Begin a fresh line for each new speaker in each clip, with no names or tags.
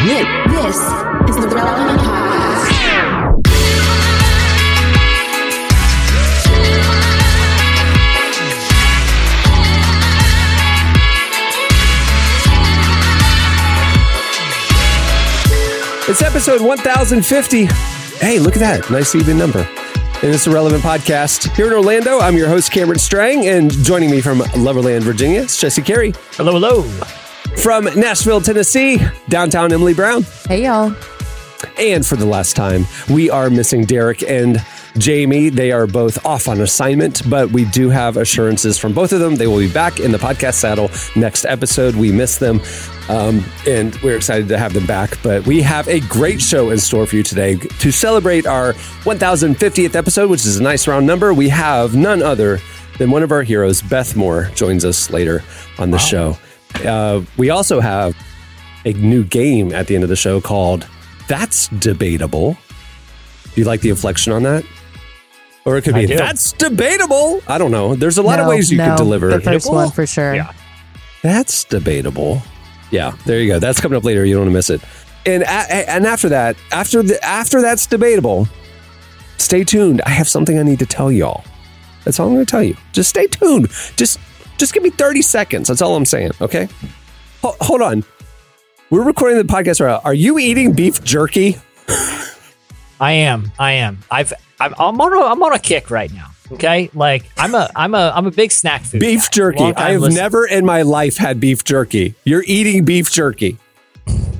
This is the Relevant Podcast.
It's episode 1050. Hey, look at that. Nice even number. And it's a relevant podcast. Here in Orlando, I'm your host, Cameron Strang, and joining me from Loverland, Virginia, it's Jesse Carey.
Hello, hello.
From Nashville, Tennessee, downtown Emily Brown.
Hey, y'all.
And for the last time, we are missing Derek and Jamie. They are both off on assignment, but we do have assurances from both of them. They will be back in the podcast saddle next episode. We miss them, um, and we're excited to have them back. But we have a great show in store for you today to celebrate our 1050th episode, which is a nice round number. We have none other than one of our heroes, Beth Moore, joins us later on the show. Uh, we also have a new game at the end of the show called That's Debatable. Do you like the inflection on that? Or it could
I
be
do.
That's debatable. I don't know. There's a lot of ways you
no,
could deliver.
The first
Debatable?
one for sure.
Yeah.
That's debatable. Yeah, there you go. That's coming up later. You don't want to miss it. And a- and after that, after the after that's debatable, stay tuned. I have something I need to tell y'all. That's all I'm going to tell you. Just stay tuned. Just just give me 30 seconds. That's all I'm saying. Okay. Ho- hold on. We're recording the podcast right now. Are you eating beef jerky?
I am. I am. I've. I'm, I'm on. A, I'm on a kick right now. Okay, like I'm a. I'm a. I'm a big snack food.
Beef
guy.
jerky. I have
listener.
never in my life had beef jerky. You're eating beef jerky.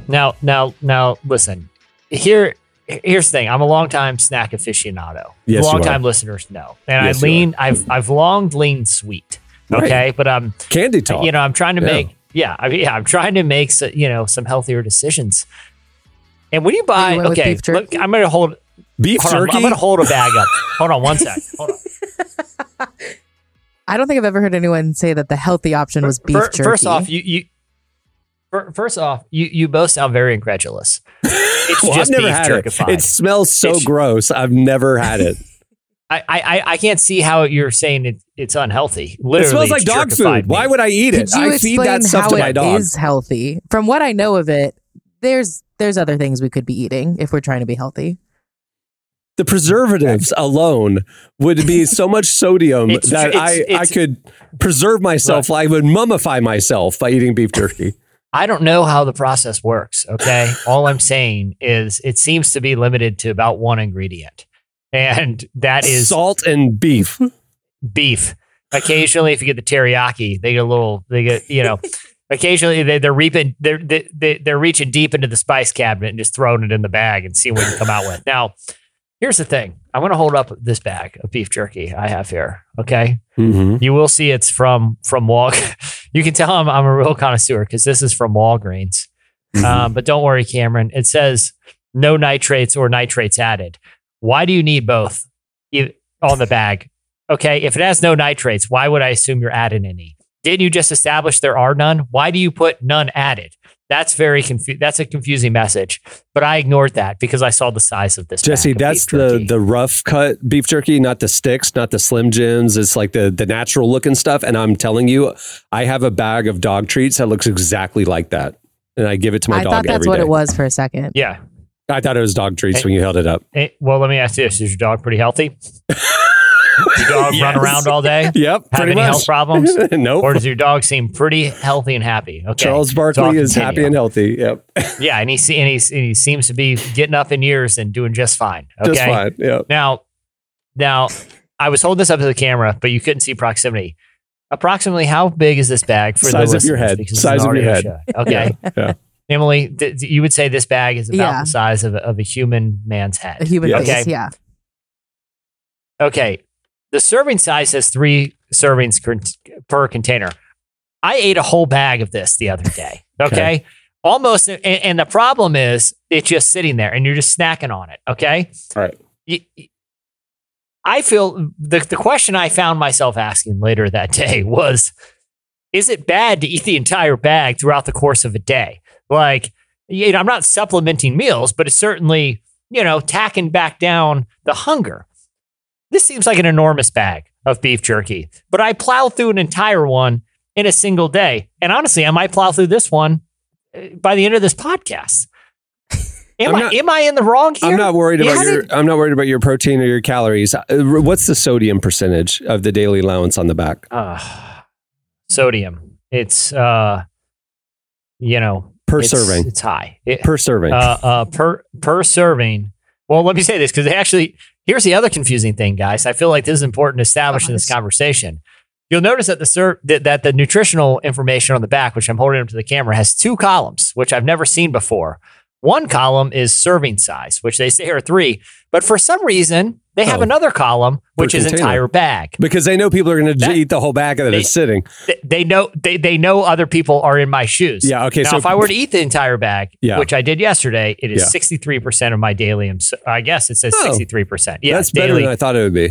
Now, now, now. Listen. Here. Here's the thing. I'm a long time snack aficionado.
Yes, you
Longtime listeners know, and
Yes,
I lean. I've. I've long leaned sweet.
Right.
Okay, but um,
Candy talk.
you know, I'm trying to
Yeah.
make. Yeah, I mean, yeah, I'm trying to make so- you know some healthier decisions. And when you buy,
you
okay,
beef
look, I'm gonna hold.
beef
Hold on,
jerky.
I'm gonna hold a bag up. Hold on one sec. Hold on.
I don't think I've ever heard anyone say that the healthy option was beef
Fir-
jerky.
First off, you you first off, you you both sound very incredulous. It's
Well,
just
I've never
beef
had it. It smells so
It's-
gross. I've never had it.
I, I I can't see how you're saying it, it's unhealthy. Literally,
it smells like dog
jerkified
food. Why would I eat it?
Could you
I feed
explain
that stuff
how
to my
it
dog.
is healthy? From what I know of it, there's there's other things we could be eating if we're trying to be healthy.
the preservatives alone would be so much sodium
It's-
that
it's-
I, I could preserve myself. I would mummify myself by eating beef jerky.
I don't know how the process works. Okay, all I'm saying is it seems to be limited to about one ingredient, and that is
salt and beef.
beef. Occasionally, if you get the teriyaki, they get a little. They get you know. occasionally, they, they're reaping. They're they, they, they're reaching deep into the spice cabinet and just throwing it in the bag and seeing what you come out with. Now, here's the thing. I'm going to hold up this bag of beef jerky I have here. Okay,
Mm-hmm.
you will see it's from from Wal. you can tell I'm I'm a real connoisseur because this is from Walgreens.
Mm-hmm.
Um, but don't worry, Cameron. It says no nitrates or nitrates added. Why do you need both e- on the bag? Okay, if it has no nitrates, why would I assume you're adding any? Didn't you just establish there are none? Why do you put none added? That's very confu- That's a confusing message. But I ignored that because I saw the size of this.
Jesse,
bag of
that's
beef
the the rough cut beef jerky, not the sticks, not the slim jims. It's like the the natural looking stuff. And I'm telling you, I have a bag of dog treats that looks exactly like that, and I give it to my
I
dog
thought that's
every
what
day.
it was for a second.
yeah.
I thought it was dog treats
Hey.
when you held it up.
Eh, well, let me ask you this: Is your dog pretty healthy? Does your dog
Yes.
run around all day?
Yep,
Have any
much.
health problems?
nope.
Or does your dog seem pretty healthy and happy? Okay.
Charles Barkley is happy and healthy. Yep,
Yeah, and he and, he's, and he seems to be getting up in years and doing just fine. Okay.
just fine. Yep.
Now, now I was holding this up to the camera, but you couldn't see proximity. Approximately how big is this bag for
Size
the
of your head. Size of your head.
show. Okay,
Yeah.
Emily, th- th- you would say this bag is about
Yeah.
the size of a, of a human man's head.
A
head.
human
Yes.
face,
Okay.
yeah.
Okay, the serving size says three servings con- per container. I ate a whole bag of this the other day. Okay.
Okay.
Almost. And, and the problem is it's just sitting there and you're just snacking on it. Okay.
All right.
Y- y- I feel the, the question I found myself asking later that day was Is it bad to eat the entire bag throughout the course of a day? Like, you know, I'm not supplementing meals, but it's certainly, you know, tacking back down the hunger. This seems like an enormous bag of beef jerky, but I plow through an entire one in a single day. And honestly, I might plow through this one uh, by the end of this podcast. Am
I'm
I am I in the wrong here?
I'm not worried about your. I'm not worried about your protein or your calories. Uh, What's the sodium percentage of the daily allowance on the back
uh, sodium. It's uh, you know,
per
it's,
serving?
It's high. It-
Per serving.
uh, uh, per per serving. Well, let me say this because actually, here's the other confusing thing, guys. I feel like this is important to establish in this conversation. You'll notice that the ser- that, that the nutritional information on the back, which I'm holding up to the camera, has two columns, which I've never seen before. One column is serving size, which they say are three, but for some reason they have
Oh.
another column, which is entire bag.
because they know people are going to eat the whole bag that
they-
it's sitting.
They know they, they know other people are in my shoes.
Yeah. Okay.
Now,
so
if I were to eat the entire bag,
Yeah.
which I did yesterday, it is sixty three percent of my daily. I guess it says
Oh.
sixty three percent. Yeah,
that's better
daily.
than I thought it would be.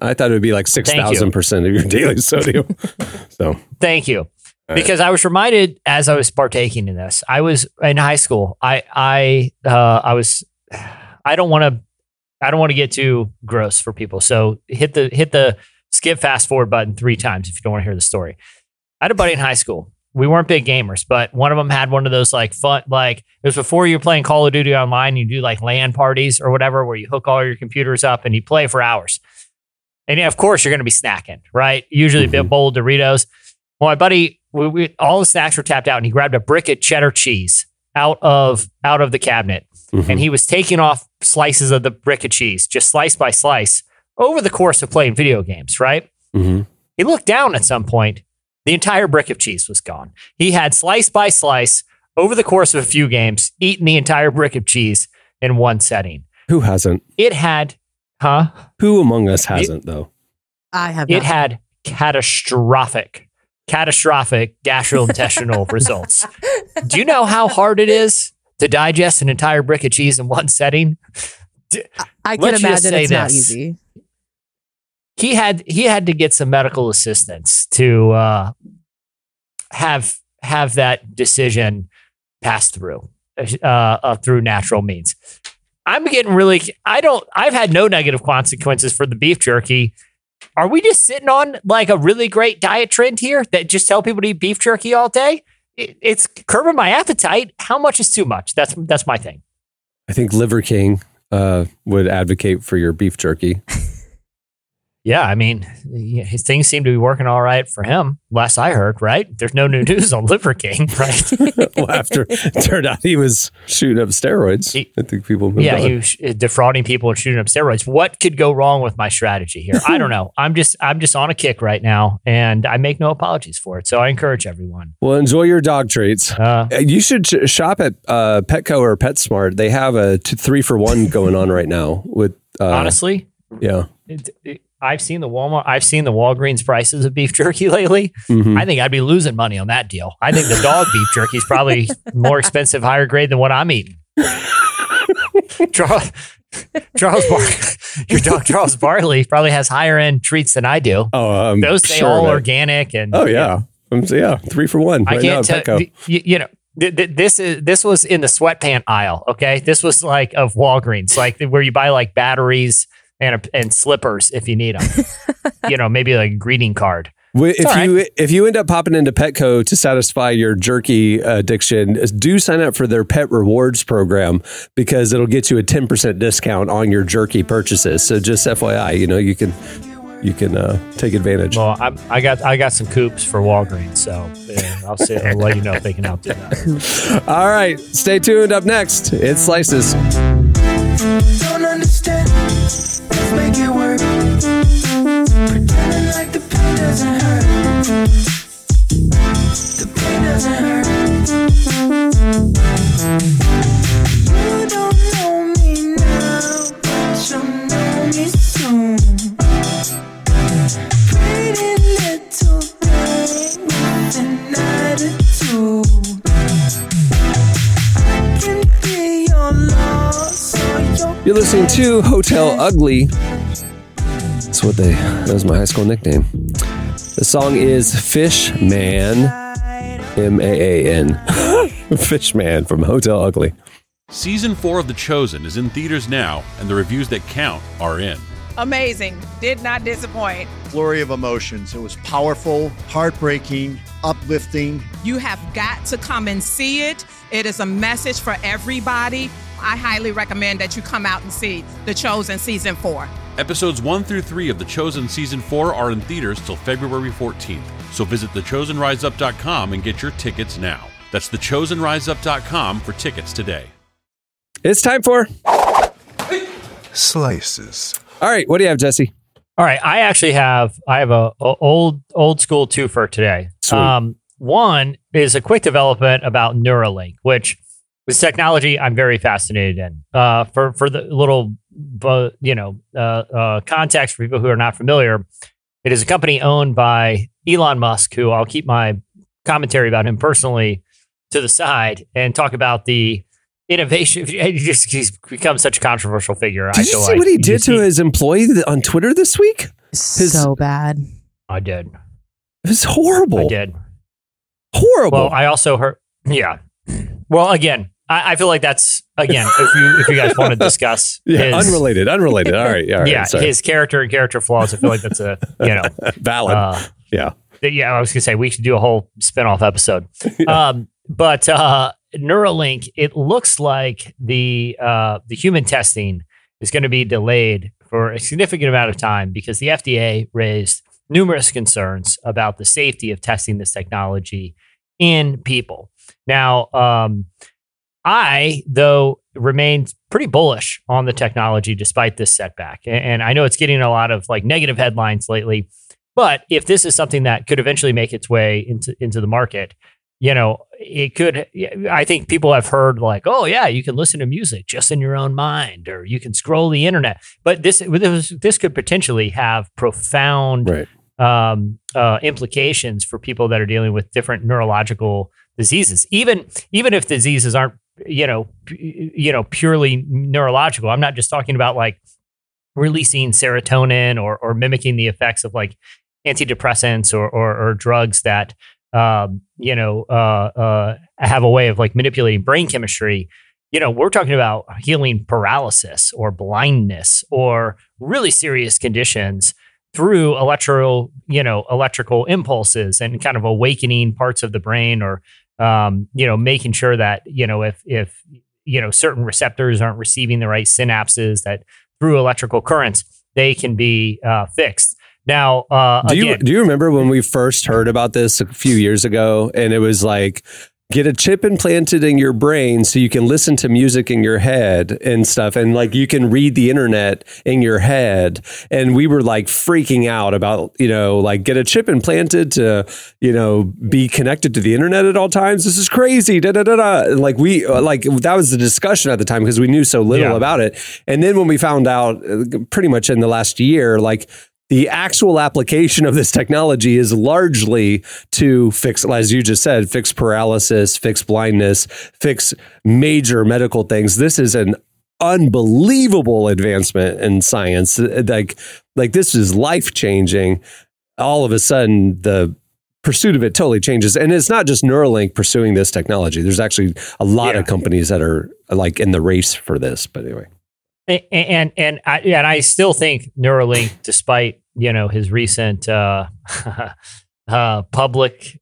I thought it would be like six thousand percent of your daily sodium. so
Thank you. Because I was reminded as I was partaking in this, I was in high school. I I uh, I was. I don't want to. I don't want to get too gross for people. So hit the hit the skip fast forward button three times if you don't want to hear the story. I had a buddy in high school. We weren't big gamers, but one of them had one of those like fun, like it was before you were playing Call of Duty online. You do like LAN parties or whatever, where you hook all your computers up and you play for hours. And yeah, of course, you're going to be snacking, right? Usually a bit
Mhm.
bowl of Doritos. Well, my buddy, we, we, all the snacks were tapped out, and he grabbed a brick of cheddar cheese out of out of the cabinet,
mhm.
and he was taking off slices of the brick of cheese, just slice by slice, over the course of playing video games. Right?
Mhm.
He looked down at some point. The entire brick of cheese was gone. He had slice by slice over the course of a few games, eaten the entire brick of cheese in one setting.
who hasn't?
It had, huh?
Who among us hasn't though?
I have
It
not.
had catastrophic, catastrophic gastrointestinal results. Do you know how hard it is to digest an entire brick of cheese in one setting?
I can imagine it's not easy.
He had he had to get some medical assistance to uh, have have that decision passed through uh, uh, through natural means. I'm getting really. I don't. I've had no negative consequences for the beef jerky. Are we just sitting on like a really great diet trend here that just tell people to eat beef jerky all day? It, it's curbing my appetite. How much is too much? That's that's my thing.
I think Liver King uh, would advocate for your beef jerky.
Yeah, I mean, things seem to be working all right for him. Last I heard, right? There's no new news on Liver King, right?
well, after it turned out he was shooting up steroids,
He-
I think people
yeah,
on.
he was uh, defrauding people and shooting up steroids. What could go wrong with my strategy here? I don't know. I'm just I'm just on a kick right now, and I make no apologies for it. So I encourage everyone.
well, enjoy your dog treats.
Uh,
Uh, You should sh- shop at uh, Petco or PetSmart. They have a t- three for one going on right now. With uh,
honestly,
yeah,
it, it, I've seen the Walmart, I've seen the Walgreens prices of beef jerky lately.
Mhm.
I think I'd be losing money on that deal. I think the dog beef jerky is probably more expensive, higher grade than what I'm eating. Charles, Charles Bar- your dog Charles Barkley probably has higher end treats than I do.
oh,
Those say
sure
all organic and
Oh yeah, yeah, three for one.
I
right
can't tell you, you know. th- th- This is this was in the sweatpant aisle. Okay, this was like of Walgreens, like where you buy like batteries and a, and slippers if you need them. you know, maybe like a greeting card.
If
all right.
you if you end up popping into Petco to satisfy your jerky addiction, do sign up for their pet rewards program because it'll get you a ten percent discount on your jerky purchases. So just FYI, you know you can you can uh, take advantage.
Well, I, I got I got some coops for Walgreens, so yeah, I'll see. I'll let you know if they can outdo that.
All right, stay tuned. Up next, it's slices.
Don't understand. Let's make it work. Pretending like the pain doesn't hurt. The pain doesn't hurt.
Listening to Hotel Ugly. That's what they. That was my high school nickname. The song is Fish Man, M A A N, Fish Man from Hotel Ugly.
Season 4 of The Chosen is in theaters now, and the reviews that count are in.
Amazing. Did not disappoint.
flurry of emotions. It was powerful, heartbreaking, uplifting.
You have got to come and see it. It is a message for everybody. I highly recommend that you come out and see The Chosen Season 4.
Episodes 1 through 3 of The Chosen Season 4 are in theaters till February 14th, so visit thechosenriseup.com and get your tickets now. That's thechosenriseup.com for tickets today.
It's time for.
Slices.
All right. What do you have, Jesse?
All right, I actually have I have a, a old old school two for today.
Sweet.
Um, one is a quick development about Neuralink, which is technology I'm very fascinated in. Uh, for for the little, bu- you know, uh, uh, context for people who are not familiar, it is a company owned by Elon Musk, who I'll keep my commentary about him personally to the side and talk about the innovation. He just he's become such a controversial figure. I
Did you see
like
what he did
see-
to his employee on Twitter this week? His-
so bad.
I did.
It was horrible.
I did.
Horrible.
Well, I also heard. Yeah. Well, again, I, I feel like that's again. If you if you guys want to discuss,
yeah,
his,
unrelated. Unrelated. All right. All right.
yeah,
sorry.
his character and character flaws. I feel like that's a you know.
Valid.
Uh,
yeah.
yeah, I was gonna say we should do a whole spin-off episode. Um, but uh, Neuralink, it looks like the uh, the human testing is going to be delayed for a significant amount of time because the FDA raised numerous concerns about the safety of testing this technology in people. Now, um, I though remained pretty bullish on the technology despite this setback, and I know it's getting a lot of like negative headlines lately. But if this is something that could eventually make its way into into the market, you know, it could. I think people have heard like, oh yeah, you can listen to music just in your own mind, or you can scroll the internet. But this this, could potentially have profound
Right.
um, uh, implications for people that are dealing with different neurological diseases. Even even if diseases aren't you know p- you know purely neurological. I'm not just talking about like releasing serotonin or or mimicking the effects of like antidepressants or or, or drugs that um, you know uh, uh, have a way of like manipulating brain chemistry. You know, we're talking about healing paralysis or blindness or really serious conditions through electrical, you know, electrical impulses and kind of awakening parts of the brain or, um, you know, making sure that, you know, if, if, you know, certain receptors aren't receiving the right synapses that through electrical currents, they can be uh, fixed. Now, uh,
Do you
again,
do you remember when we first heard about this a few years ago and it was like get a chip implanted in your brain so you can listen to music in your head and stuff. And like you can read the internet in your head. And we were like freaking out about you know like get a chip implanted to you know be connected to the internet at all times? This is crazy. Da da da da. And, like we uh, like that was the discussion at the time because we knew so little
Yeah.
about it. And then when we found out uh, pretty much in the last year like the actual application of this technology is largely to fix, as you just said, fix paralysis, fix blindness, fix major medical things. This is an unbelievable advancement in science. Like, like this is life changing. All of a sudden, the pursuit of it totally changes, and it's not just Neuralink pursuing this technology. There's actually a lot
Yeah.
of companies that are like in the race for this. But anyway,
A- and and I, and I still think Neuralink, despite you know his recent uh, uh, public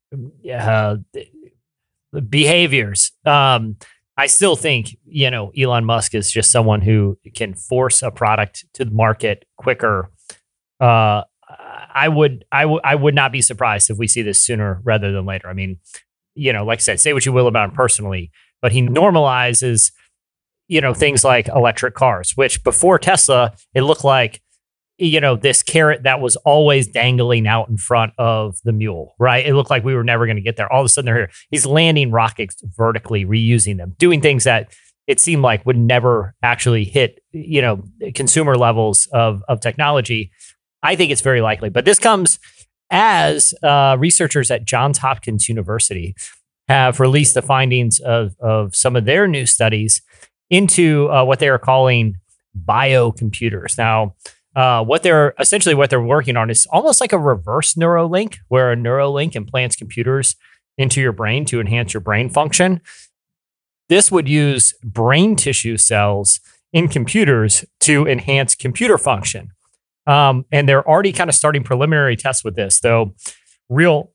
uh, behaviors, um, I still think you know Elon Musk is just someone who can force a product to the market quicker. Uh, I would I would I would not be surprised if we see this sooner rather than later. I mean, you know, like I said, say what you will about him personally, but he normalizes you know things like electric cars which before tesla it looked like you know this carrot that was always dangling out in front of the mule right? It looked like we were never going to get there. All of a sudden they're here. He's landing rockets vertically reusing them doing things that it seemed like would never actually hit you know consumer levels of of technology. I think it's very likely. But this comes as uh, researchers at johns hopkins university have released the findings of, of some of their new studies into uh, what they are calling biocomputers. Now, uh, what they're essentially what they're working on is almost like a reverse Neuralink, where a Neuralink implants computers into your brain to enhance your brain function. This would use brain tissue cells in computers to enhance computer function. Um, and they're already kind of starting preliminary tests with this, though real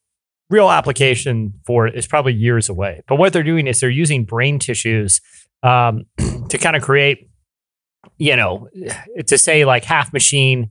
real application for it is probably years away. But what they're doing is they're using brain tissues um, to kind of create, you know, to say like half machine,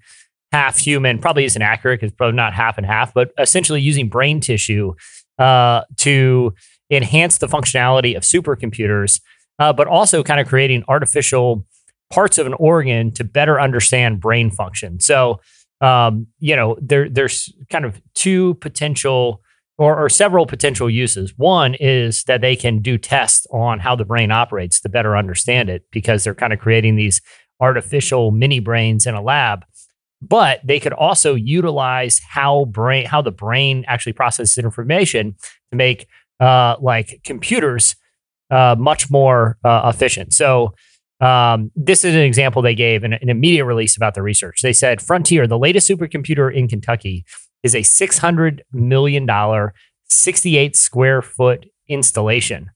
half human. Probably isn't accurate because probably not half and half, but essentially using brain tissue uh, to enhance the functionality of supercomputers, uh, but also kind of creating artificial parts of an organ to better understand brain function. So, um, you know, there there's kind of two potential or, or several potential uses. One is that they can do tests on how the brain operates to better understand it because they're kind of creating these artificial mini brains in a lab. But they could also utilize how brain how the brain actually processes information to make uh, like computers uh, much more uh, efficient. So um, this is an example they gave in an immediate release about the research. They said Frontier, the latest supercomputer in Kentucky, is a $600 million, 68 square foot installation.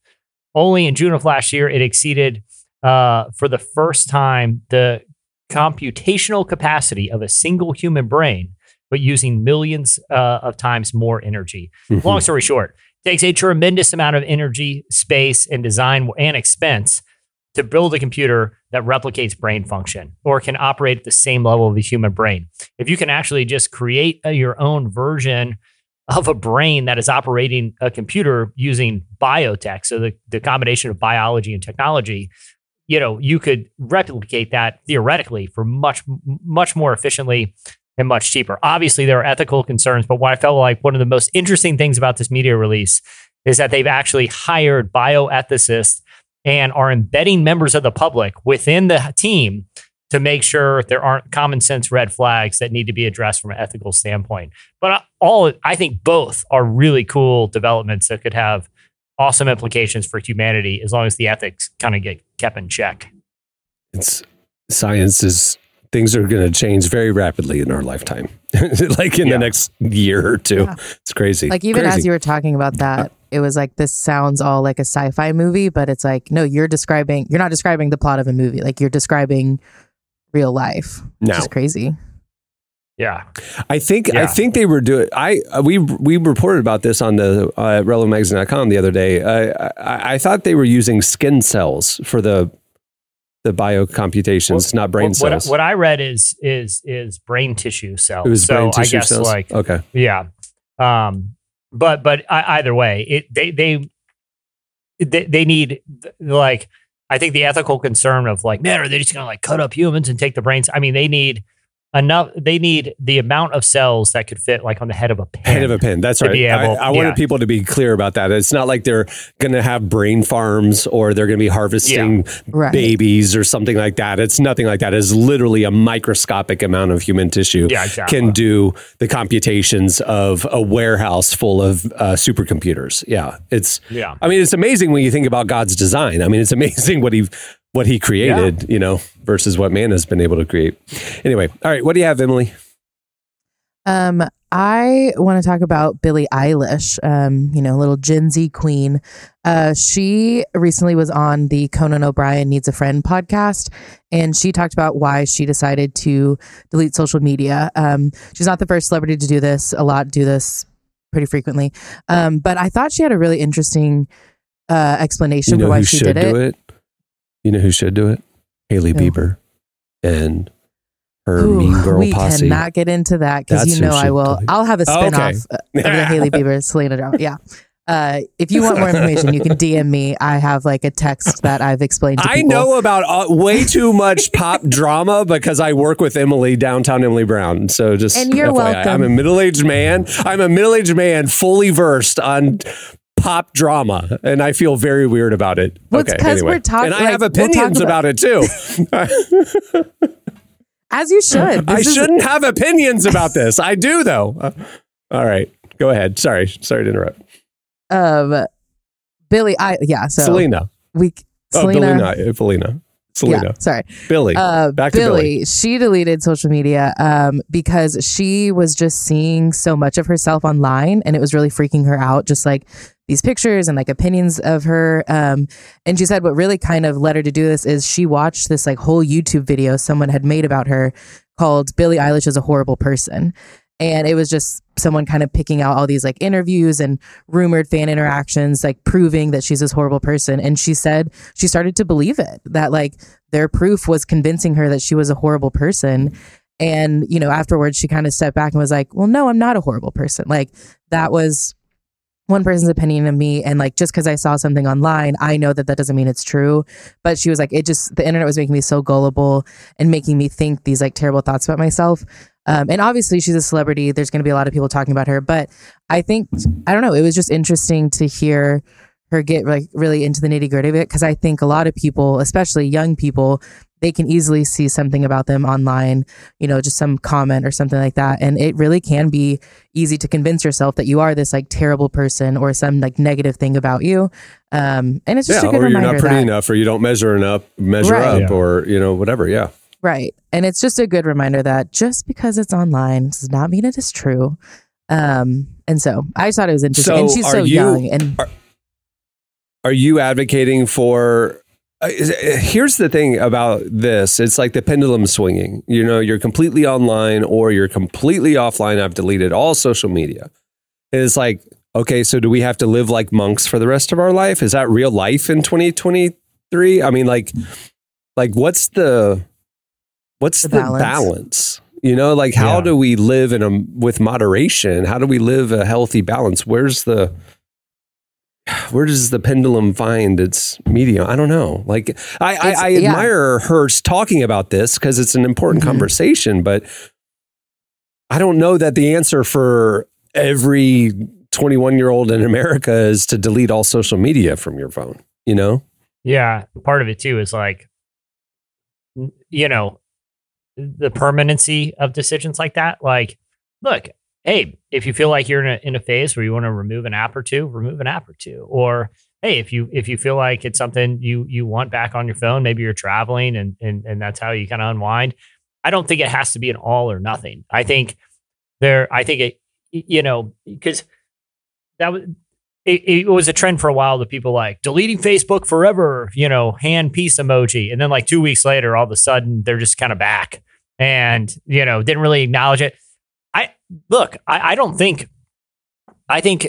Only in June of last year, it exceeded uh, for the first time the computational capacity of a single human brain, but using millions uh, of times more energy.
Mhm.
Long story short, it takes a tremendous amount of energy, space, and design and expense to build a computer that replicates brain function or can operate at the same level of the human brain. If you can actually just create a, your own version of a brain that is operating a computer using biotech, so the, the combination of biology and technology, you know, you could replicate that theoretically for much, much more efficiently and much cheaper. Obviously, there are ethical concerns, but what I felt like one of the most interesting things about this media release is that they've actually hired bioethicists and are embedding members of the public within the team to make sure there aren't common sense red flags that need to be addressed from an ethical standpoint. But uh, all I think both are really cool developments that could have awesome implications for humanity as long as the ethics kind of get kept in check.
It's science is things are going to change very rapidly in our lifetime, like in
Yeah.
the next year or two.
Yeah.
It's crazy.
Like even
Crazy.
as you were talking about that, it was like this sounds all like a sci-fi movie, but it's like no, you're describing you're not describing the plot of a movie. Like you're describing real life. Which
No.
is crazy.
Yeah.
I think I think they were doing. I uh, we we reported about this on the uh, relevantmagazine.com the other day. Uh, I, I thought they were using skin cells for the the bio biocomputations, not brain
what, what-
cells.
What, I read is is is brain tissue cells.
it was
so
brain tissue
I guess
cells.
like
okay,
Yeah. Um, but but either way, it they they they, they need like I think the ethical concern of like, man, are they just gonna like cut up humans and take the brains? I mean, they need enough. They need the amount of cells that could fit like on the head of a pin.
head of a pin. That's right.
be able-
I, I wanted people to be clear about that. It's not like they're going to have brain farms or they're going to be harvesting
Right.
babies or something like that. It's nothing like that. It's literally a microscopic amount of human tissue
Yeah, exactly.
can do the computations of a warehouse full of uh, supercomputers. Yeah, it's.
Yeah.
I mean, it's amazing when you think about God's design. I mean, it's amazing what he what he created. You know, versus what man has been able to create. Anyway, all right. What do you have, Emily?
Um, I want to talk about Billie Eilish, um, you know, little Gen Z queen. Uh, she recently was on the Conan O'Brien Needs a Friend podcast, and she talked about why she decided to delete social media. Um, she's not the first celebrity to do this. A lot do this pretty frequently. Um, but I thought she had a really interesting uh, explanation
You know
for why she did it.
it? You know who should do it? Haley
Who?
Bieber and her
Ooh,
Mean Girl
we
posse.
cannot get into that because you know I will.
delete.
I'll have a
Oh, okay.
spinoff uh, of the Hailey Bieber Selena drama. Yeah. Uh, if you want more information, you can DM me. I have like a text that I've explained. To
I know about uh, way too much pop drama because I work with Emily downtown Emily Brown. So just
And you're
FYI,
welcome.
I'm a middle aged man. I'm a middle aged man, fully versed on pop drama, and I feel very weird about it.
Well, it's 'cause we're talk-
and I
like,
have
we'll
opinions
about-
about it too.
as you should.
I
is-
shouldn't have opinions about this. I do though. Uh, all right, go ahead. Sorry, sorry to interrupt.
Um, Billie, I yeah. So
Selena.
we
Oh,
Selena.
Billie, Felina. Selena.
Yeah, sorry.
Billie.
Uh,
Back to
Billie,
Billie.
she deleted social media um, because she was just seeing so much of herself online and it was really freaking her out. Just like these pictures and like opinions of her. Um, and she said what really kind of led her to do this is she watched this like whole YouTube video someone had made about her called Billie Eilish is a horrible person. And it was just someone kind of picking out all these like interviews and rumored fan interactions, like proving that she's this horrible person. And she said she started to believe it, that like their proof was convincing her that she was a horrible person. And, you know, afterwards she kind of stepped back and was like, well, no, I'm not a horrible person. Like that was one person's opinion of me and like just because i saw something online i know that that doesn't mean it's true. But she was like it just the internet was making me so gullible and making me think these like terrible thoughts about myself. Um, and obviously she's a celebrity. There's going to be a lot of people talking about her. But i think i don't know it was just interesting to hear her get like really into the nitty gritty of it. Because i think a lot of people especially young people they can easily see something about them online, you know, just some comment or something like that. And it really can be easy to convince yourself that you are this like terrible person or some like negative thing about you. Um, and it's just
yeah,
a good
or you're
reminder
not pretty
that,
enough, or you don't measure enough, measure
Right.
up,
Yeah.
or you know whatever. Yeah.
right. And it's just a good reminder that just because it's online does not mean it is true. Um, and so I just thought it was interesting.
So
and she's so
you-
young and
Are you advocating for? Uh, uh, Here's the thing about this: it's like the pendulum swinging. You know, you're completely online or you're completely offline. I've deleted all social media. It's like, okay, so do we have to live like monks for the rest of our life? Is that real life in 2023? I mean, like, like what's the what's the,
The
balance.
balance.
You know, like how
Yeah.
do we live in a with moderation? How do we live a healthy balance? Where's the where does the pendulum find its medium? I don't know. Like I, I,
It's-
I
yeah.
admire her talking about this because it's an important
Mhm.
conversation, but I don't know that the answer for every 21 year old in America is to delete all social media from your phone. You know?
Yeah, part of it too is like, you know, the permanency of decisions like that. Like, look, hey, if you feel like you're in a in a phase where you want to remove an app or two, remove an app or two. Or hey, if you if you feel like it's something you you want back on your phone, maybe you're traveling and and and that's how you kind of unwind. I don't think it has to be an all or nothing. I think there. I think it. You know, because that was it, it was a trend for a while that people like deleting Facebook forever, you know, hand peace emoji. And then like two weeks later, all of a sudden they're just kind of back and, you know, didn't really acknowledge it. I look, I, I don't think, I think,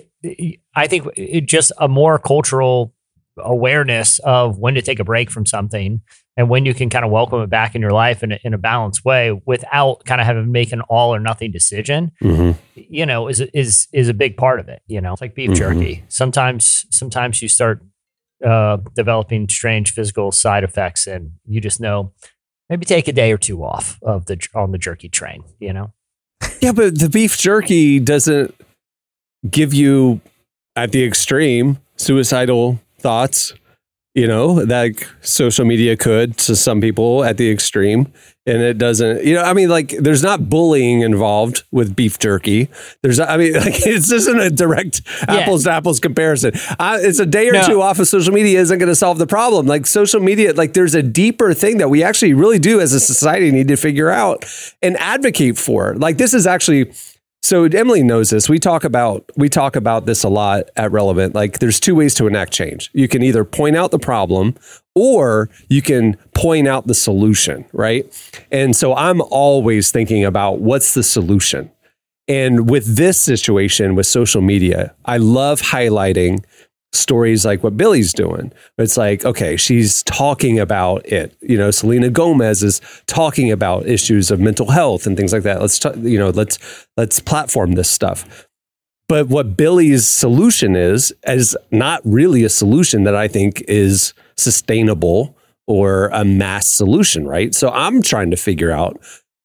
I think it just a more cultural awareness of when to take a break from something and when you can kind of welcome it back in your life in a, in a balanced way without kind of having to make an all or nothing decision
Mm-hmm.
you know is is is a big part of it you know it's like beef
Mhm.
jerky sometimes sometimes you start uh developing strange physical side effects and you just know maybe take a day or two off of the on the jerky train you know
Yeah, but the beef jerky doesn't give you at the extreme suicidal thoughts, you know, like social media could to some people at the extreme. And it doesn't, you know, I mean, like there's not bullying involved with beef jerky. There's, I mean, like it's isn't a direct apples to apples comparison. Uh, it's a day or
No.
two off of social media isn't going to solve the problem. Like social media, like there's a deeper thing that we actually really do as a society need to figure out and advocate for. Like this is actually so Emily knows this. We talk about we talk about this a lot at Relevant. Like there's two ways to enact change. You can either point out the problem or you can point out the solution, right? And so I'm always thinking about what's the solution. And with this situation with social media, I love highlighting stories like what Billie's doing. It's like, okay, she's talking about it. You know, Selena Gomez is talking about issues of mental health and things like that. Let's, ta- you know, let's let's platform this stuff. But what Billie's solution is is not really a solution that I think is sustainable or a mass solution, right? So I'm trying to figure out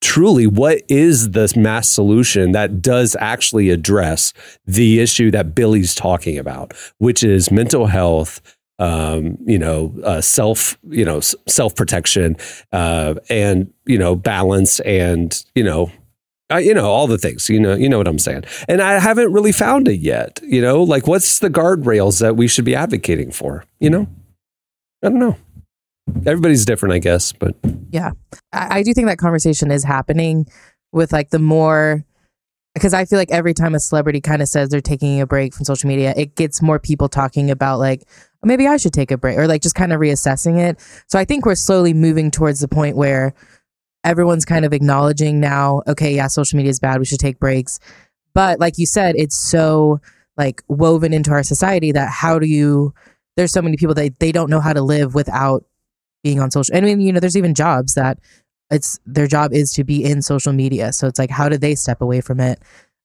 truly what is this mass solution that does actually address the issue that Billie's talking about, which is mental health, um, you know, uh, self, you know, self protection, uh, and you know, balance, and you know, uh, you know, all the things. You know, you know what I'm saying. And I haven't really found it yet. You know, like what's the guardrails that we should be advocating for? You know, I don't know. Everybody's different, I guess, but
I, I do think that conversation is happening with like the more because I feel like every time a celebrity kind of says they're taking a break from social media, it gets more people talking about like "Oh, maybe I should take a break or like just kind of reassessing it. So I think we're slowly moving towards the point where everyone's kind of acknowledging now, okay, yeah, social media is bad. We should take breaks. But like you said, it's so like woven into our society that how do you, there's so many people that they don't know how to live without being on social. I mean, you know, there's even jobs that it's their job is to be in social media. So it's like, how do they step away from it?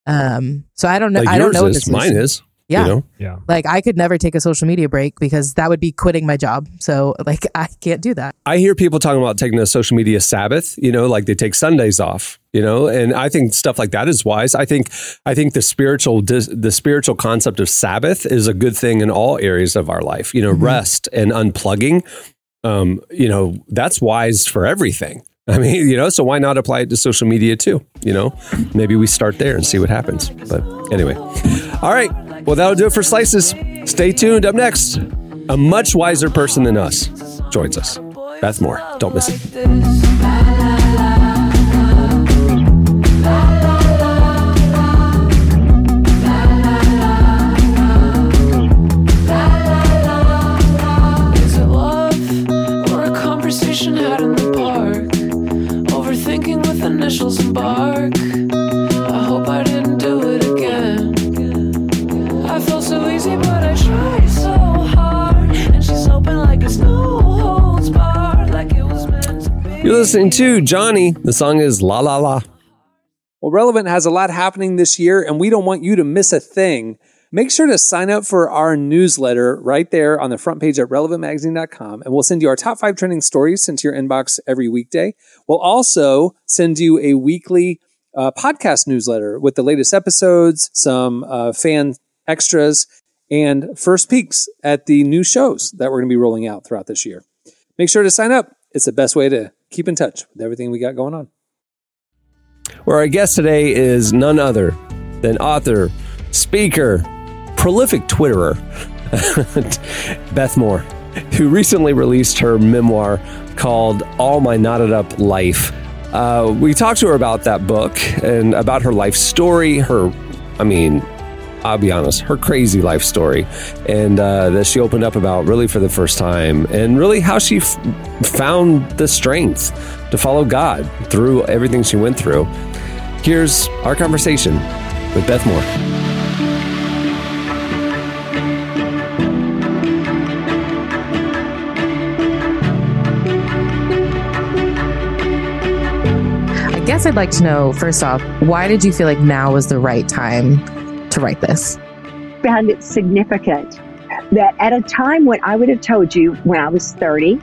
Um, so I don't know.
Like
I don't
yours
know what
is,
the
mine
solution-
is.
Yeah.
You know?
Yeah.
Like I could never take a social media break because that would be quitting my job. So like I can't do that.
I hear people talking about taking a social media Sabbath, you know, like they take Sundays off, you know, and I think stuff like that is wise. I think, I think the spiritual, the spiritual concept of Sabbath is a good thing in all areas of our life, you know, rest and unplugging. Um, you know, that's wise for everything. I mean, you know, so why not apply it to social media too? You know, maybe we start there and see what happens. But anyway, all right. Well, that'll do it for Slices. Stay tuned. Up next, a much wiser person than us joins us. Beth Moore. Don't miss it.
Initials. I hope I didn't do it again. I felt so easy, but I tried so hard. And she's open like it's no holds barred, like it was meant to be.
You're listening to Johnny. The song is La La La.
Well, Relevant has a lot happening this year, and we don't want you to miss a thing. Make sure to sign up for our newsletter right there on the front page at relevantmagazine.com, and we'll send you our top five trending stories sent to your inbox every weekday. We'll also send you a weekly uh, podcast newsletter with the latest episodes, some uh, fan extras, and first peeks at the new shows that we're going to be rolling out throughout this year. Make sure to sign up. It's the best way to keep in touch with everything we got going on.
Where our guest today is none other than author, speaker, prolific Twitterer, Beth Moore, who recently released her memoir called All My Knotted Up Life. Uh, we talked to her about that book and about her life story, her, I mean, I'll be honest, her crazy life story, and uh, that she opened up about really for the first time, and really how she f- found the strength to follow God through everything she went through. Here's our conversation with Beth Moore.
Guess I'd like to know first off, why did you feel like now was the right time to write this?
found it significant that at a time when I would have told you when I was 30,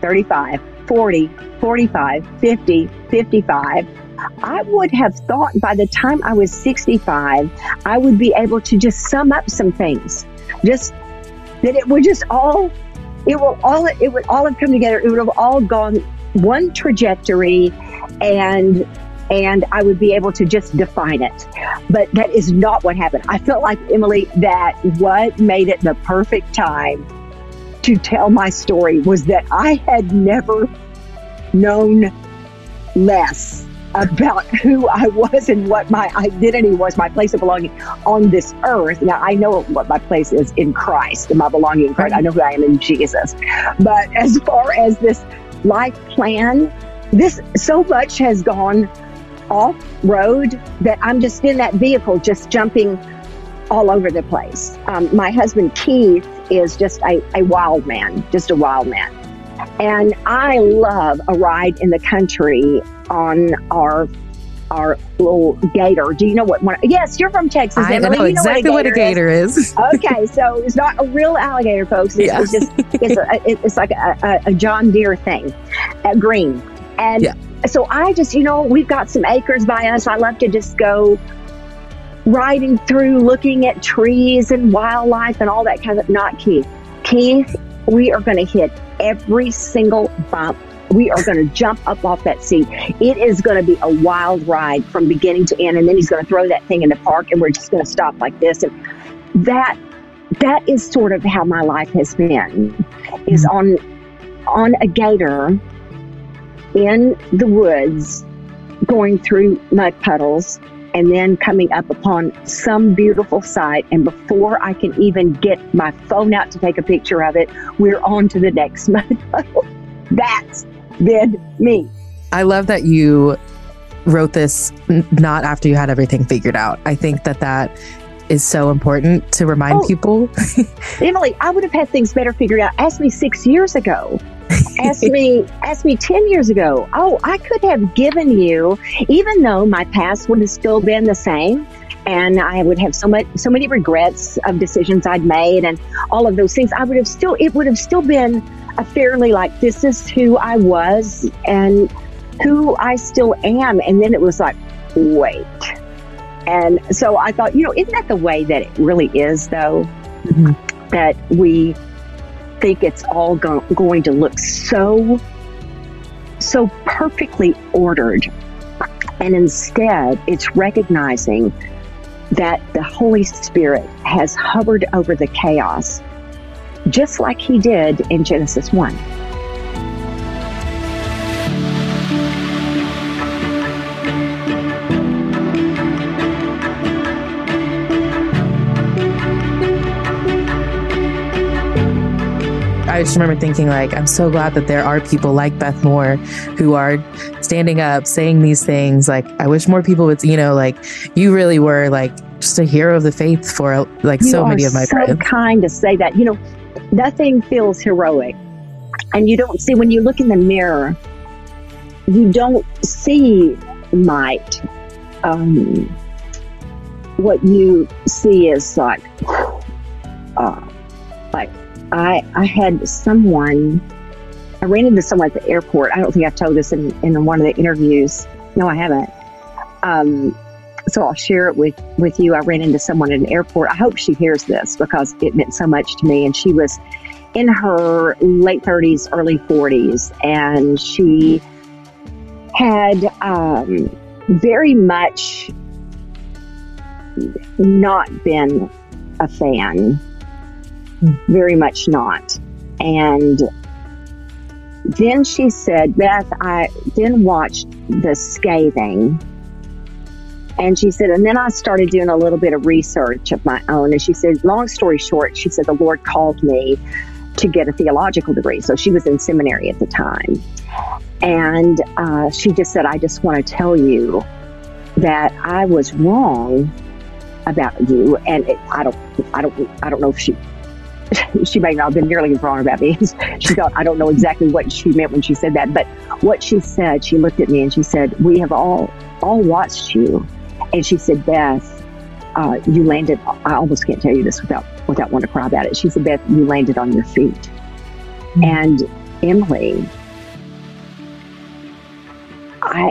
35, 40, 45, 50, 55, I would have thought by the time I was 65, I would be able to just sum up some things. Just that it would just all, it will all, it would all have come together. It would have all gone one trajectory and and I would be able to just define it. But that is not what happened. I felt like, Emily, that what made it the perfect time to tell my story was that I had never known less about who I was and what my identity was, my place of belonging on this earth. Now, I know what my place is in Christ and my belonging in Christ. I know who I am in Jesus. But as far as this life plan, this so much has gone off road that I'm just in that vehicle, just jumping all over the place. Um, my husband Keith is just a, a wild man, just a wild man. And I love a ride in the country on our our little gator. Do you know what one? Yes, you're from Texas.
I
Emily.
know
You
exactly what a gator is.
okay, so it's not a real alligator, folks. It's,
Yeah.
it's just it's a, it's like a, a, a John Deere thing, a green, and
Yeah.
so I just you know we've got some acres by us. I love to just go riding through, looking at trees and wildlife and all that kind of. Not Keith. Keith, we are going to hit every single bump. We are going to jump up off that seat. It is going to be a wild ride from beginning to end, and then he's going to throw that thing in the park, and we're just going to stop like this. And that that is sort of how my life has been. Is mm-hmm. on on a gator in the woods, going through mud puddles, and then coming up upon some beautiful sight. And before I can even get my phone out to take a picture of it, we're on to the next mud puddle. That's been me.
I love that you wrote this n- not after you had everything figured out. I think that that is so important to remind
Oh.
people.
Emily, I would have had things better figured out. Ask me six years ago. ask me, ask me ten years ago. Oh, I could have given you, even though my past would have still been the same, and I would have so much, so many regrets of decisions I'd made, and all of those things. I would have still, it would have still been a fairly like this is who I was and who I still am. And then it was like, wait. And so I thought, you know, isn't that the way that it really is, though? Mm-hmm. That we think it's all go- going to look so, so perfectly ordered. And instead, it's recognizing that the Holy Spirit has hovered over the chaos, just like He did in Genesis 1.
I just remember thinking, like, I'm so glad that there are people like Beth Moore who are standing up, saying these things. Like, I wish more people would, you know, like, you really were like just a hero of the faith for like
You
so many of my
so
friends.
kind to say that. You know, nothing feels heroic, and you don't see when you look in the mirror. You don't see might. Um, what you see is like, uh, like I I had someone. I ran into someone at the airport. I don't think I've told this in, in one of the interviews. No, I haven't. Um, so I'll share it with, with you. I ran into someone at an airport. I hope she hears this because it meant so much to me. And she was in her late 30s, early 40s, and she had um, very much not been a fan, very much not. And then she said, Beth, I then watched The Scathing. And she said, and then I started doing a little bit of research of my own. And she said, long story short, she said, the Lord called me to get a theological degree. So she was in seminary at the time. And uh, she just said, I just want to tell you that I was wrong about you. And it, I don't, I don't, I don't know if she, she may not have been nearly as wrong about me. she thought, I don't know exactly what she meant when she said that. But what she said, she looked at me and she said, we have all, all watched you. And she said, Beth, uh, you landed, I almost can't tell you this without, without wanting to cry about it. She said, Beth, you landed on your feet. And Emily, I,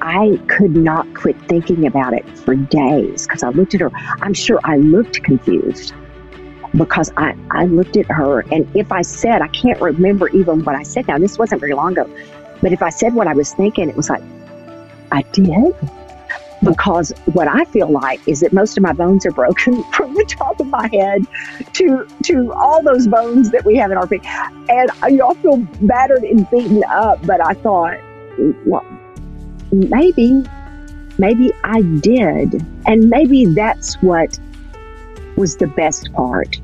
I could not quit thinking about it for days because I looked at her. I'm sure I looked confused because I, I looked at her. And if I said, I can't remember even what I said now, this wasn't very long ago, but if I said what I was thinking, it was like, I did. Because what I feel like is that most of my bones are broken from the top of my head to to all those bones that we have in our feet, and I all feel battered and beaten up. But I thought, well, maybe, maybe I did, and maybe that's what was the best part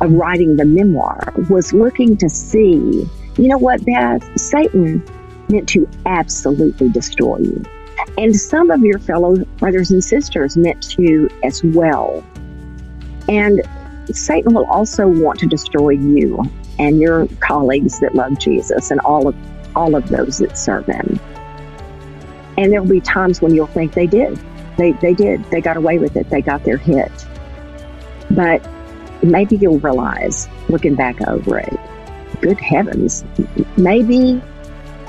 of writing the memoir was looking to see, you know what, Beth, Satan meant to absolutely destroy you. And some of your fellow brothers and sisters meant to as well. And Satan will also want to destroy you and your colleagues that love Jesus and all of all of those that serve him. And there will be times when you'll think they did. They they did. They got away with it. They got their hit. But maybe you'll realize, looking back over it, good heavens, maybe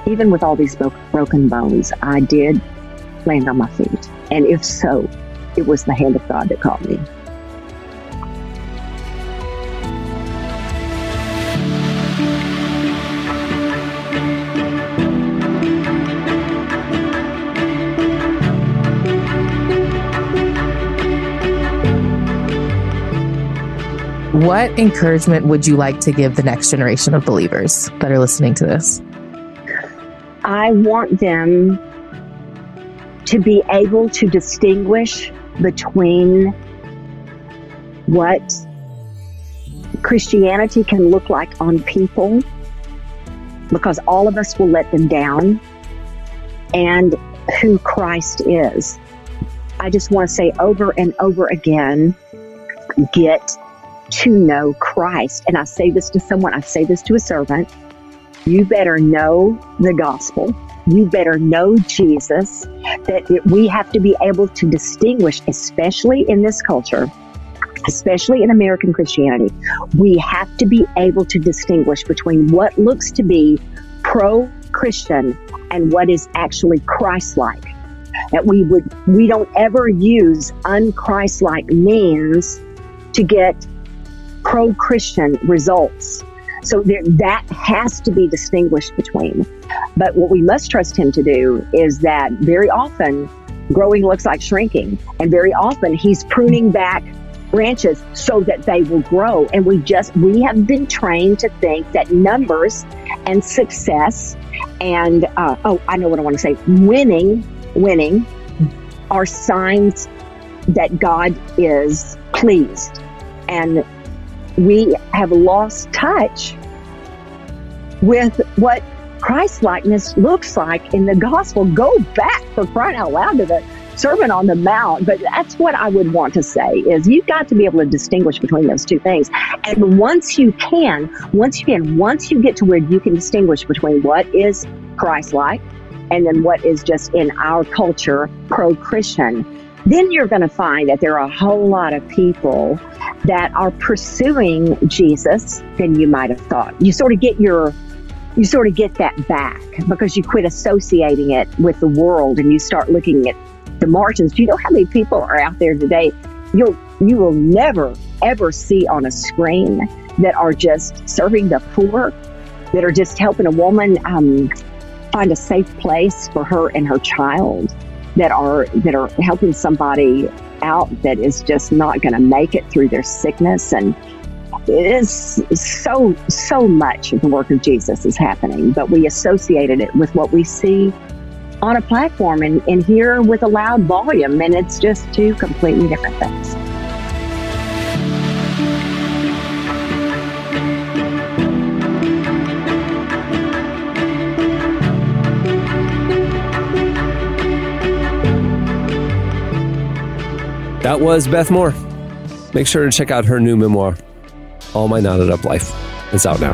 even with all these broken bones, I did land on my feet. And if so, it was the hand of God that called me.
What encouragement would you like to give the next generation of believers that are listening to this?
I want them to be able to distinguish between what Christianity can look like on people, because all of us will let them down. and who Christ is. I just want to say over and over again get to know Christ. And I say this to someone, I say this to a servant. You better know the gospel. You better know Jesus, that it, we have to be able to distinguish, especially in this culture, especially in American Christianity. We have to be able to distinguish between what looks to be pro Christian and what is actually Christ like. That we would, we don't ever use unchrist like means to get pro Christian results. So there, that has to be distinguished between. But what we must trust Him to do is that very often growing looks like shrinking. And very often He's pruning back branches so that they will grow. And we just, we have been trained to think that numbers and success and, uh, oh, I know what I want to say winning, winning are signs that God is pleased. And we have lost touch with what Christ likeness looks like in the gospel. Go back for crying out loud to the Sermon on the Mount. But that's what I would want to say is you've got to be able to distinguish between those two things. And once you can, once you can, once you get to where you can distinguish between what is Christ like and then what is just in our culture pro Christian, then you're going to find that there are a whole lot of people that are pursuing Jesus than you might have thought. You sort of get your you sort of get that back because you quit associating it with the world and you start looking at the margins. Do you know how many people are out there today? You'll you will never ever see on a screen that are just serving the poor, that are just helping a woman um, find a safe place for her and her child, that are that are helping somebody out that is just not going to make it through their sickness and it is so so much of the work of Jesus is happening, but we associated it with what we see on a platform and, and here with a loud volume, and it's just two completely different things.
That was Beth Moore. Make sure to check out her new memoir, All My Knotted Up Life. It's out now.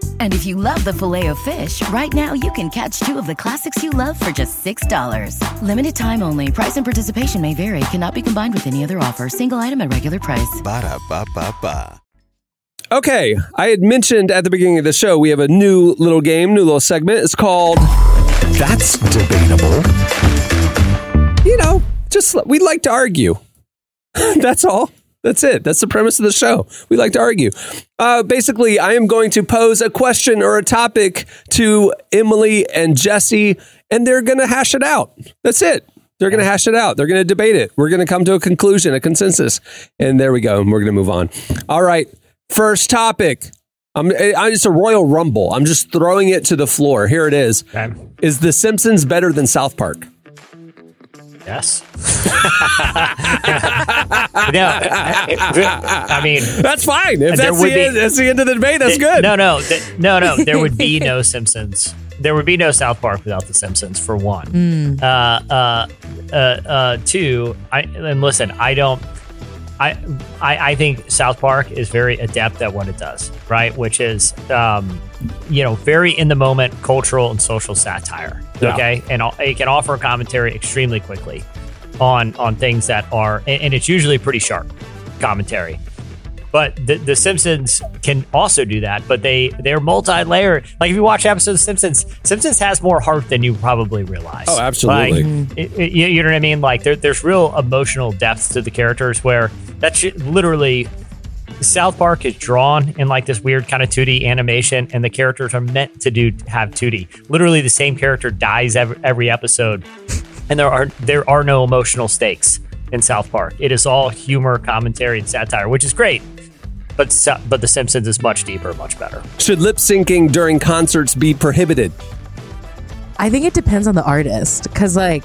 And if you love the Filet-O-Fish, right now you can catch two of the classics you love for just $6. Limited time only. Price and participation may vary. Cannot be combined with any other offer. Single item at regular price.
Ba da ba ba ba.
Okay, I had mentioned at the beginning of the show we have a new little game, new little segment. It's called
That's Debatable.
You know, just we like to argue. That's all. That's it. That's the premise of the show. We like to argue. Uh, basically, I am going to pose a question or a topic to Emily and Jesse, and they're going to hash it out. That's it. They're going to hash it out. They're going to debate it. We're going to come to a conclusion, a consensus, and there we go. And we're going to move on. All right. First topic. I'm, just a royal rumble. I'm just throwing it to the floor. Here it is.
Okay.
Is The Simpsons better than South Park?
Yes. no, I mean
that's fine. If that's the,
be-
end, that's the end of the debate, that's good.
No, no, th- no, no. There would be no Simpsons. There would be no South Park without the Simpsons. For one,
Mm.
uh, uh, uh, uh, two. I and listen. I don't. I, I I think South Park is very adept at what it does, right? Which is, um, you know, very in the moment cultural and social satire.
Yeah.
Okay, and it can offer commentary extremely quickly. on on things that are, and, and it's usually pretty sharp commentary. But the, the Simpsons can also do that, but they they're multi-layered. Like if you watch episodes of Simpsons, Simpsons has more heart than you probably realize.
Oh, absolutely.
Like, it, it- you know what I mean? Like there, there's real emotional depth to the characters where that shit literally South Park is drawn in like this weird kind of 2D animation, and the characters are meant to do have 2D. Literally, the same character dies every, every episode, and there are there are no emotional stakes in South Park. It is all humor, commentary, and satire, which is great. But but The Simpsons is much deeper, much better.
Should lip syncing during concerts be prohibited?
I think it depends on the artist because, like,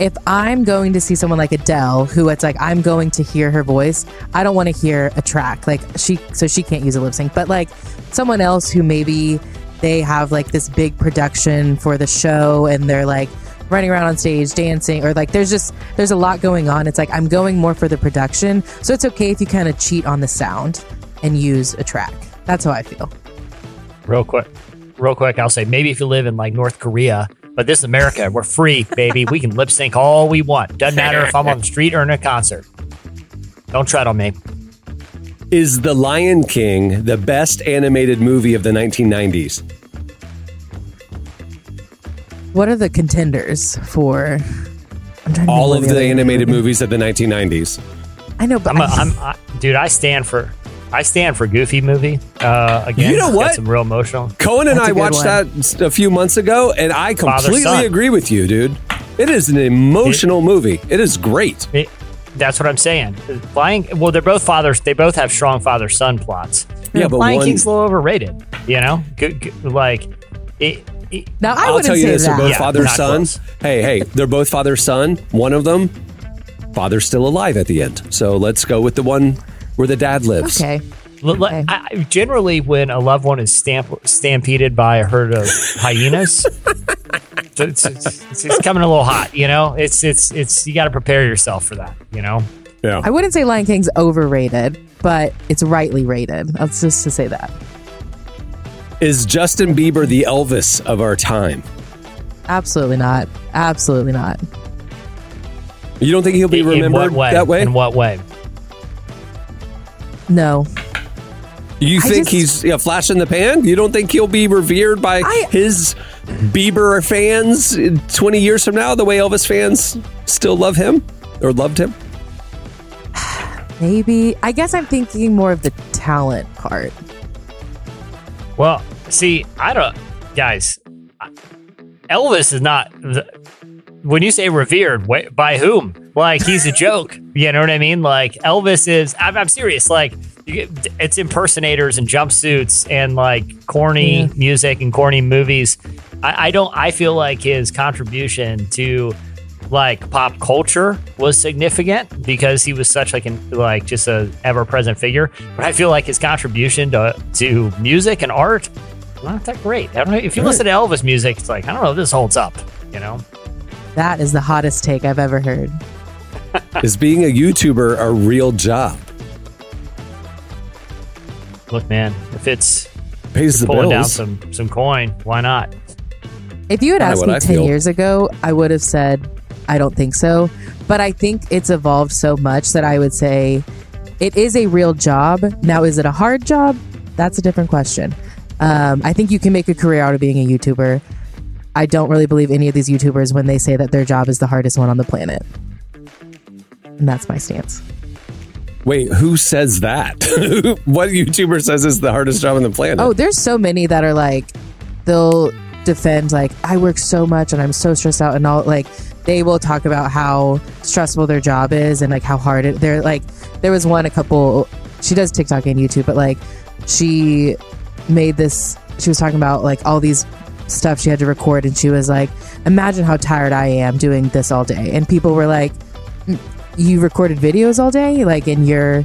if I'm going to see someone like Adele, who it's like I'm going to hear her voice, I don't want to hear a track like she, so she can't use a lip sync. But like someone else who maybe they have like this big production for the show and they're like running around on stage dancing or like there's just there's a lot going on. It's like I'm going more for the production, so it's okay if you kind of cheat on the sound and use a track. That's how I feel.
Real quick, real quick, I'll say maybe if you live in like North Korea, but this is America, we're free, baby. We can lip sync all we want. Doesn't matter if I'm on the street or in a concert. Don't tread on me.
Is The Lion King the best animated movie of the 1990s?
What are the contenders for? I'm trying to
All of
what
the
other-
animated movies of the 1990s.
I know, but
I'm, a,
I-
I'm I, dude. I stand for. I stand for Goofy movie. Uh, again,
You know
got
what?
Some real emotional.
Cohen and
That's
I
a good
watched
one.
that a few months ago, and I completely agree with you, dude. It is an emotional movie. It is great.
It- that's what I'm saying. Lion. Well, they're both fathers. They both have strong father son plots.
Yeah, but
Lion
one-
King's a little overrated. You know, Good- good- like it. It
Now I
I'll
wouldn't
tell you
say
this:
that.
they're both
Yeah,
father
not
son.
close.
Hey, hey, they're both father son. One of them, father's still alive at the end. So let's go with the one where the dad lives.
Okay.
L- l- I, I- generally, when a loved one is stamp- stampeded by a herd of hyenas, it's, it's, it's, it's coming a little hot. You know, it's it's it's you got to prepare yourself for that. You know,
Yeah.
I wouldn't say Lion King's overrated, but it's rightly rated. That's just to say that.
Is Justin Bieber the Elvis of our time?
Absolutely not. Absolutely not.
You don't think he'll be
In- in
remembered
what way?
that way?
In what way?
No.
You think
just-
he's a flash in the pan? You don't think he'll be revered by his Bieber fans 20 years from now the way Elvis fans still love him or loved him?
Maybe. I guess I'm thinking more of the talent part.
Well, see, I don't, guys. Elvis is not. When you say revered, by whom? Like he's a joke. You know what I mean? Like Elvis is. I'm, I'm serious. Like you it's impersonators and jumpsuits and like corny
Yeah.
music and corny movies. I, I don't. I feel like his contribution to like pop culture was significant because he was such like an like just a ever present figure. But I feel like his contribution to to music and art not that great. I don't know if you listen to Elvis music, it's like I don't know if this holds up. You know,
That is the hottest take I've ever heard.
Is being a YouTuber a real job?
look, man, if it's
Pays the
pulling down some some coin, why not?
If you had asked me 10
feel.
years ago, I would have said, I don't think so. But I think it's evolved so much that I would say it is a real job. Now, is it a hard job? That's a different question. Um, I think you can make a career out of being a YouTuber. I don't really believe any of these YouTubers when they say that their job is the hardest one on the planet. And that's my stance.
Wait, who says that? what YouTuber says is the hardest job on the planet?
Oh, there's so many that are like, they'll defend like I work so much and I'm so stressed out and all like they will talk about how stressful their job is and like how hard it. They're like, there was one a couple. She does TikTok and YouTube, but like she made this. She was talking about like all these stuff she had to record, and she was like, "Imagine how tired I am doing this all day." And people were like, "Mm, "You recorded videos all day, like, and you're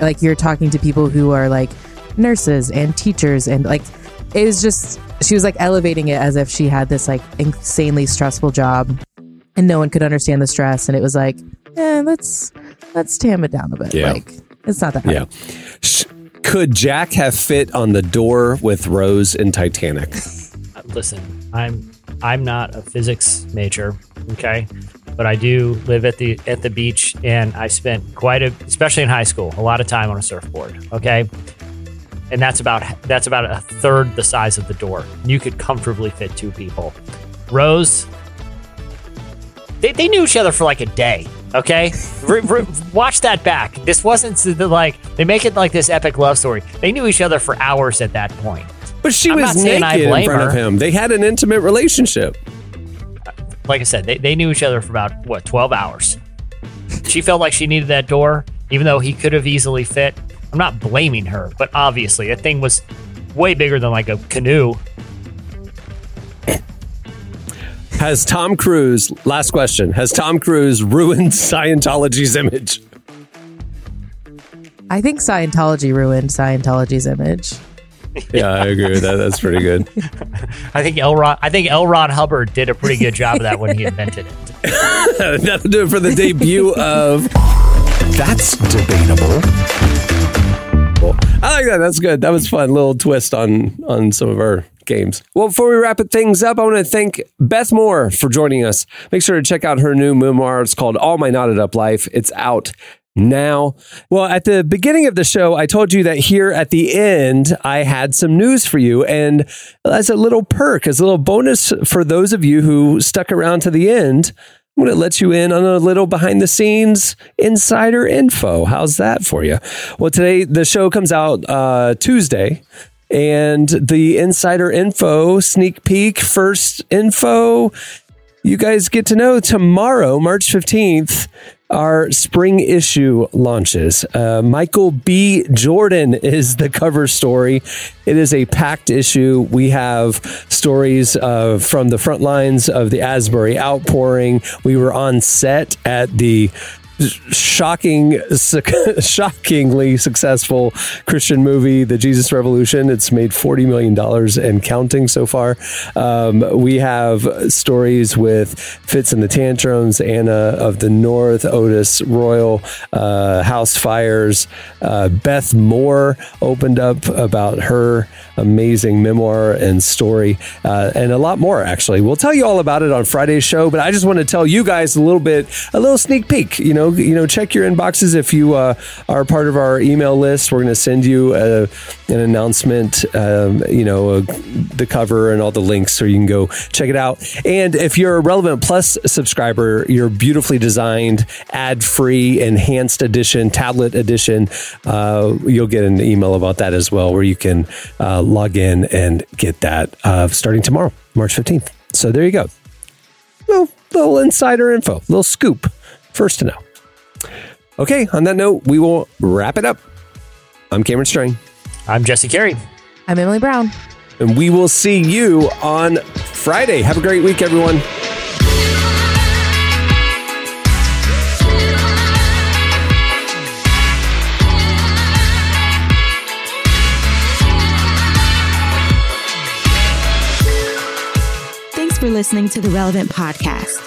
like you're talking to people who are like nurses and teachers and like it was just she was like elevating it as if she had this like insanely stressful job and no one could understand the stress and it was like eh, let's let's tam it down a bit
Yeah.
like it's not that hard.
Yeah. Sh- Could Jack have fit on the door with Rose in Titanic?
Listen, I'm I'm not a physics major. Okay, but I do live at the at the beach, and I spent quite a, especially in high school, a lot of time on a surfboard. Okay, and that's about that's about a third the size of the door. You could comfortably fit two people. Rose, they, they knew each other for like a day. Okay, re- re- watch that back. This wasn't the, like they make it like this epic love story. They knew each other for hours at that point.
But she
I'm
was naked in front of him. They had an intimate relationship.
like I said, they, they knew each other for about what twelve hours. She felt like she needed that door, even though he could have easily fit. I'm not blaming her, but obviously that thing was way bigger than like a canoe.
Has Tom Cruise, last question, has Tom Cruise ruined Scientology's image?
I think Scientology ruined Scientology's image.
Yeah, I agree with that. That's pretty good.
I think L. Ron, I think L. Ron Hubbard did a pretty good job of that when he invented it.
That'll do it for the debut of
That's debatable.
I like that. That's good. That was fun. Little twist on on some of our games. Well, before we wrap things up, I want to thank Beth Moore for joining us. Make sure to check out her new memoir. It's called All My Knotted Up Life. It's out now. Well, at the beginning of the show, I told you that here at the end, I had some news for you. And as a little perk, as a little bonus for those of you who stuck around to the end, I'm going to let you in on a little behind the scenes insider info. How's that for you? Well, today the show comes out uh, Tuesday, and the insider info, sneak peek, first info, you guys get to know tomorrow, March 15th. Our spring issue launches. Uh, Michael B. Jordan is the cover story. It is a packed issue. We have stories uh, from the front lines of the Asbury outpouring. We were on set at the shocking, shockingly successful Christian movie, The Jesus Revolution. It's made $40 million and counting so far. Um, we have stories with Fitz and the Tantrums, Anna of the North, Otis Royal, uh, Housefires. Uh, Beth Moore opened up about her amazing memoir and story, uh, and a lot more, actually. We'll tell you all about it on Friday's show, but I just want to tell you guys a little bit, a little sneak peek. You know, you know, check your inboxes if you uh, are part of our email list. We're going to send you a, an announcement, um, you know, uh, the cover and all the links so you can go check it out. And if you're a Relevant Plus subscriber, your beautifully designed, ad free, enhanced edition, tablet edition, uh, you'll get an email about that as well, where you can uh, log in and get that uh, starting tomorrow, March 15th. So there you go. Little, little insider info, little scoop. First to know. Okay, on that note, we will wrap it up. I'm Cameron Strang.
I'm Jesse Carey.
I'm Emily Brown.
And we will see you on Friday. Have a great week, everyone.
Thanks for listening to the Relevant Podcast.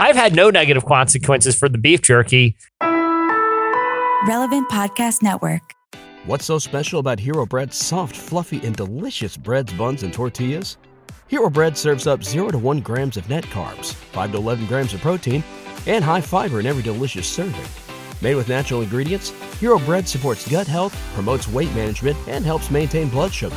I've had no negative consequences for the beef jerky.
Relevant Podcast Network.
What's so special about Hero Bread's soft, fluffy, and delicious breads, buns, and tortillas? Hero Bread serves up 0 to 1 grams of net carbs, 5 to 11 grams of protein, and high fiber in every delicious serving. Made with natural ingredients, Hero Bread supports gut health, promotes weight management, and helps maintain blood sugar.